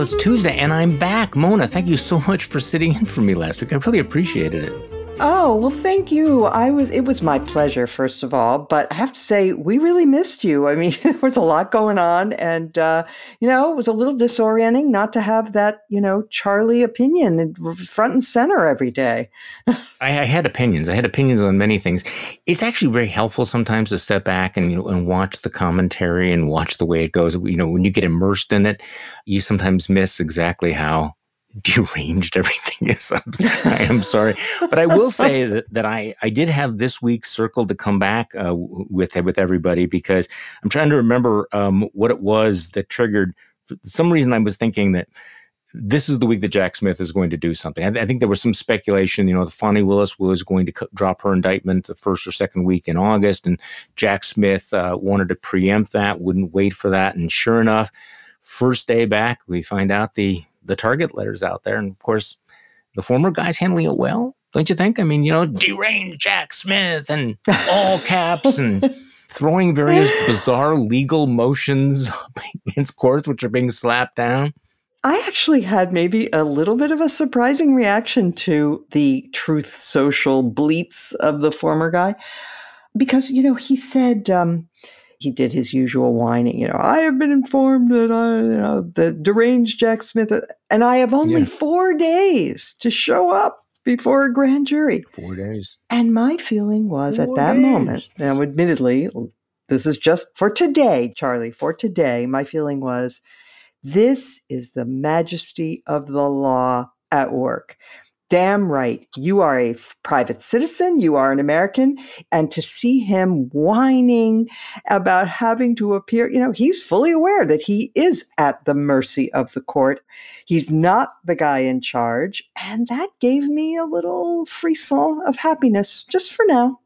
It's Tuesday and I'm back. Mona, thank you so much for sitting in for me last week. I really appreciated it. Oh, well, thank you. I was it was my pleasure first of all, but I have to say we really missed you. I mean, there was a lot going on and uh, you know, it was a little disorienting not to have that, you know, Charlie opinion front and center every day. I, I, had opinions. I had opinions on many things. It's actually very helpful sometimes to step back and you know and watch the commentary and watch the way it goes. You know, when you get immersed in it, you sometimes miss exactly how deranged everything is. I'm, I am sorry, but I will say that, that I, I did have this week circled to come back uh, with with everybody because I'm trying to remember um, what it was that triggered. For some reason, I was thinking that this is the week that Jack Smith is going to do something. I, I think there was some speculation, you know, the Fani Willis was going to drop her indictment the first or second week in August, and Jack Smith uh, wanted to preempt that, wouldn't wait for that, and sure enough, first day back, we find out the the target letters out there. And of course, the former guy's handling it well, don't you think? I mean, you know, deranged Jack Smith and all caps and throwing various bizarre legal motions against courts, which are being slapped down. I actually had maybe a little bit of a surprising reaction to the truth social bleats of the former guy because, you know, he said, um, he did his usual whining. You know, I have been informed that I, you know, the deranged Jack Smith, uh, and I have only yeah. four days to show up before a grand jury. Four days. And my feeling was four at that days. moment, now admittedly, this is just for today, Charlie, for today, my feeling was this is the majesty of the law at work damn right. You are a f- private citizen. You are an American. And to see him whining about having to appear, you know, he's fully aware that he is at the mercy of the court. He's not the guy in charge. And that gave me a little frisson of happiness just for now.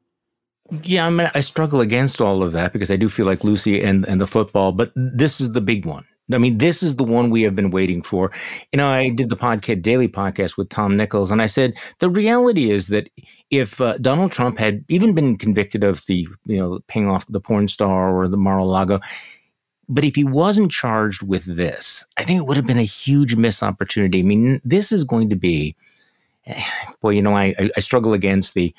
Yeah, I mean, I struggle against all of that because I do feel like Lucy and, and the football, but this is the big one. I mean, this is the one we have been waiting for. You know, I did the podcast, daily podcast with Tom Nichols, and I said the reality is that if uh, Donald Trump had even been convicted of the, you know, paying off the porn star or the Mar-a-Lago, but if he wasn't charged with this, I think it would have been a huge missed opportunity. I mean, this is going to be, boy, you know, I, I struggle against the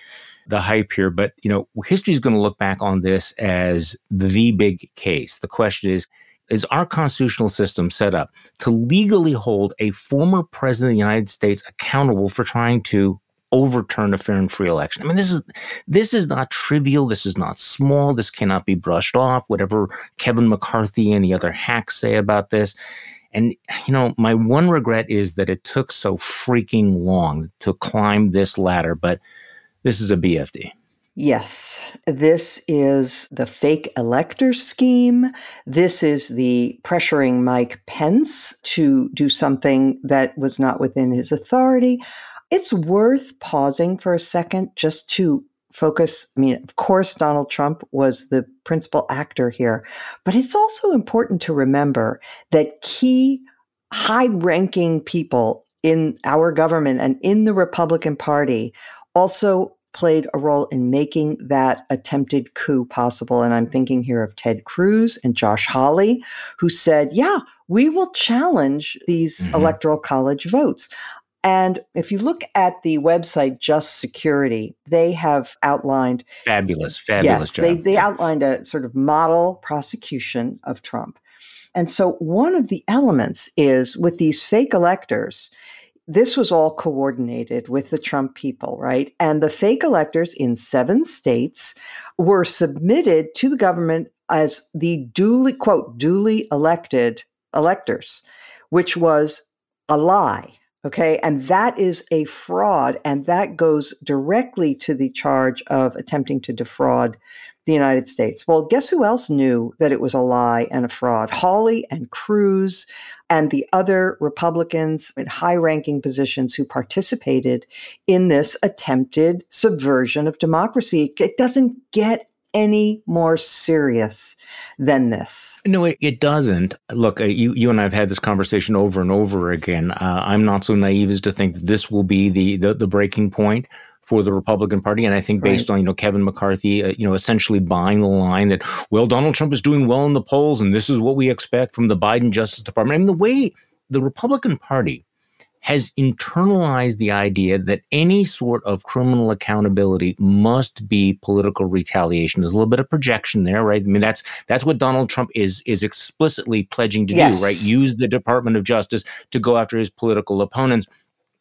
the hype here, but you know, history is going to look back on this as the big case. The question is is our constitutional system set up to legally hold a former president of the United States accountable for trying to overturn a fair and free election. I mean, this is this is not trivial. This is not small. This cannot be brushed off. Whatever Kevin McCarthy and the other hacks say about this. And, you know, my one regret is that it took so freaking long to climb this ladder, but this is a BFD. Yes, this is the fake elector scheme. This is the pressuring Mike Pence to do something that was not within his authority. It's worth pausing for a second just to focus. I mean, of course, Donald Trump was the principal actor here, but it's also important to remember that key high ranking people in our government and in the Republican Party also played a role in making that attempted coup possible. And I'm thinking here of Ted Cruz and Josh Hawley, who said, yeah, we will challenge these mm-hmm. electoral college votes. And if you look at the website Just Security, they have outlined fabulous, fabulous yes, job. They, they outlined a sort of model prosecution of Trump. And so one of the elements is with these fake electors, this was all coordinated with the Trump people, right? And the fake electors in seven states were submitted to the government as the duly, quote, duly elected electors, which was a lie. Okay. And that is a fraud. And that goes directly to the charge of attempting to defraud the United States. Well, guess who else knew that it was a lie and a fraud? Hawley and Cruz and the other Republicans in high ranking positions who participated in this attempted subversion of democracy. It doesn't get any more serious than this. No, it, it doesn't. Look, uh, you, you and I have had this conversation over and over again. Uh, I'm not so naive as to think this will be the, the, the breaking point for the Republican Party. And I think based right. on, you know, Kevin McCarthy, uh, you know, essentially buying the line that, well, Donald Trump is doing well in the polls and this is what we expect from the Biden Justice Department. I mean, the way the Republican Party has internalized the idea that any sort of criminal accountability must be political retaliation. There's a little bit of projection there, right? I mean, that's that's what Donald Trump is is explicitly pledging to Yes. do, right? Use the Department of Justice to go after his political opponents.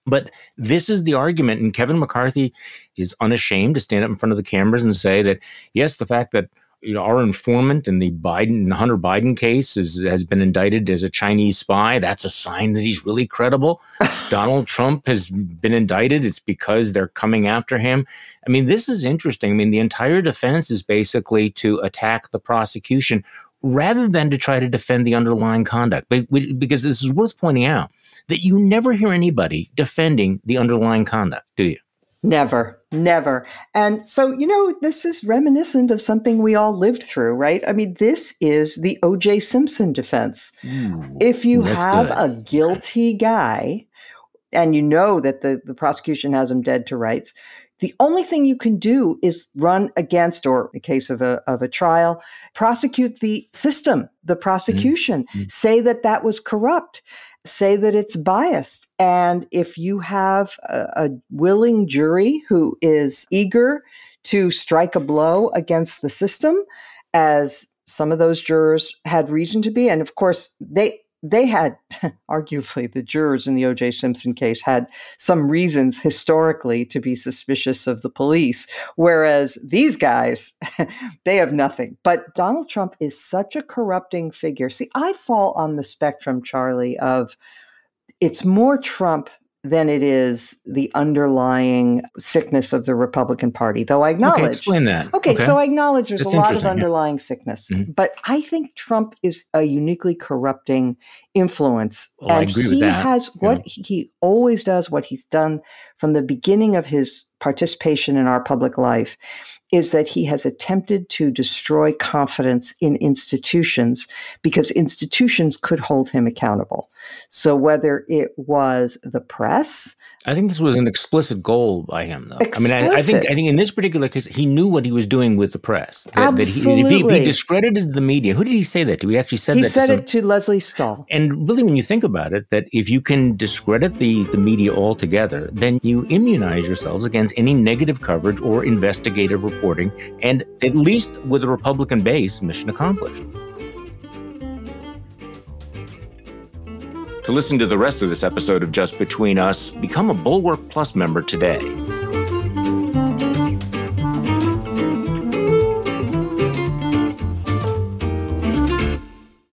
But this is the argument, and Kevin McCarthy is unashamed to stand up in front of the cameras and say that yes, the fact that you know our informant in the Biden Hunter Biden case is, has been indicted as a Chinese spy. That's a sign that he's really credible. Donald Trump has been indicted. It's because they're coming after him. I mean, this is interesting. I mean, the entire defense is basically to attack the prosecution rather than to try to defend the underlying conduct. Because this is worth pointing out that you never hear anybody defending the underlying conduct, do you? Never, never. And so, you know, this is reminiscent of something we all lived through, right? I mean, this is the O.J. Simpson defense. If you have good. a guilty guy and you know that the, the prosecution has him dead to rights, the only thing you can do is run against, or in the case of a, of a trial, prosecute the system, the prosecution, Mhm. say that that was corrupt, say that it's biased. And if you have a, a willing jury who is eager to strike a blow against the system, as some of those jurors had reason to be, and of course, they they had arguably the jurors in the O.J. Simpson case had some reasons historically to be suspicious of the police, whereas these guys they have nothing. But Donald Trump is such a corrupting figure. See, I fall on the spectrum, Charlie, of it's more Trump than it is the underlying sickness of the Republican Party, though I acknowledge. Okay, explain that. Okay, so I acknowledge there's That's a lot of interesting, yeah. underlying sickness, Mhm. but I think Trump is a uniquely corrupting influence. Oh, I and agree he with that. has what he always does, what he's done from the beginning of his participation in our public life, is that he has attempted to destroy confidence in institutions because institutions could hold him accountable. So whether it was the press, I think this was an explicit goal by him, though. I mean, I, I think I think in this particular case, he knew what he was doing with the press. That, that he, he, Absolutely. he discredited the media, who did he say that to? He actually said he that. said to it to Lesley Stahl. And really, when you think about it, that if you can discredit the, the media altogether, then you immunize yourselves against any negative coverage or investigative reporting. And at least with a Republican base, mission accomplished. To listen to the rest of this episode of Just Between Us, become a Bulwark Plus member today.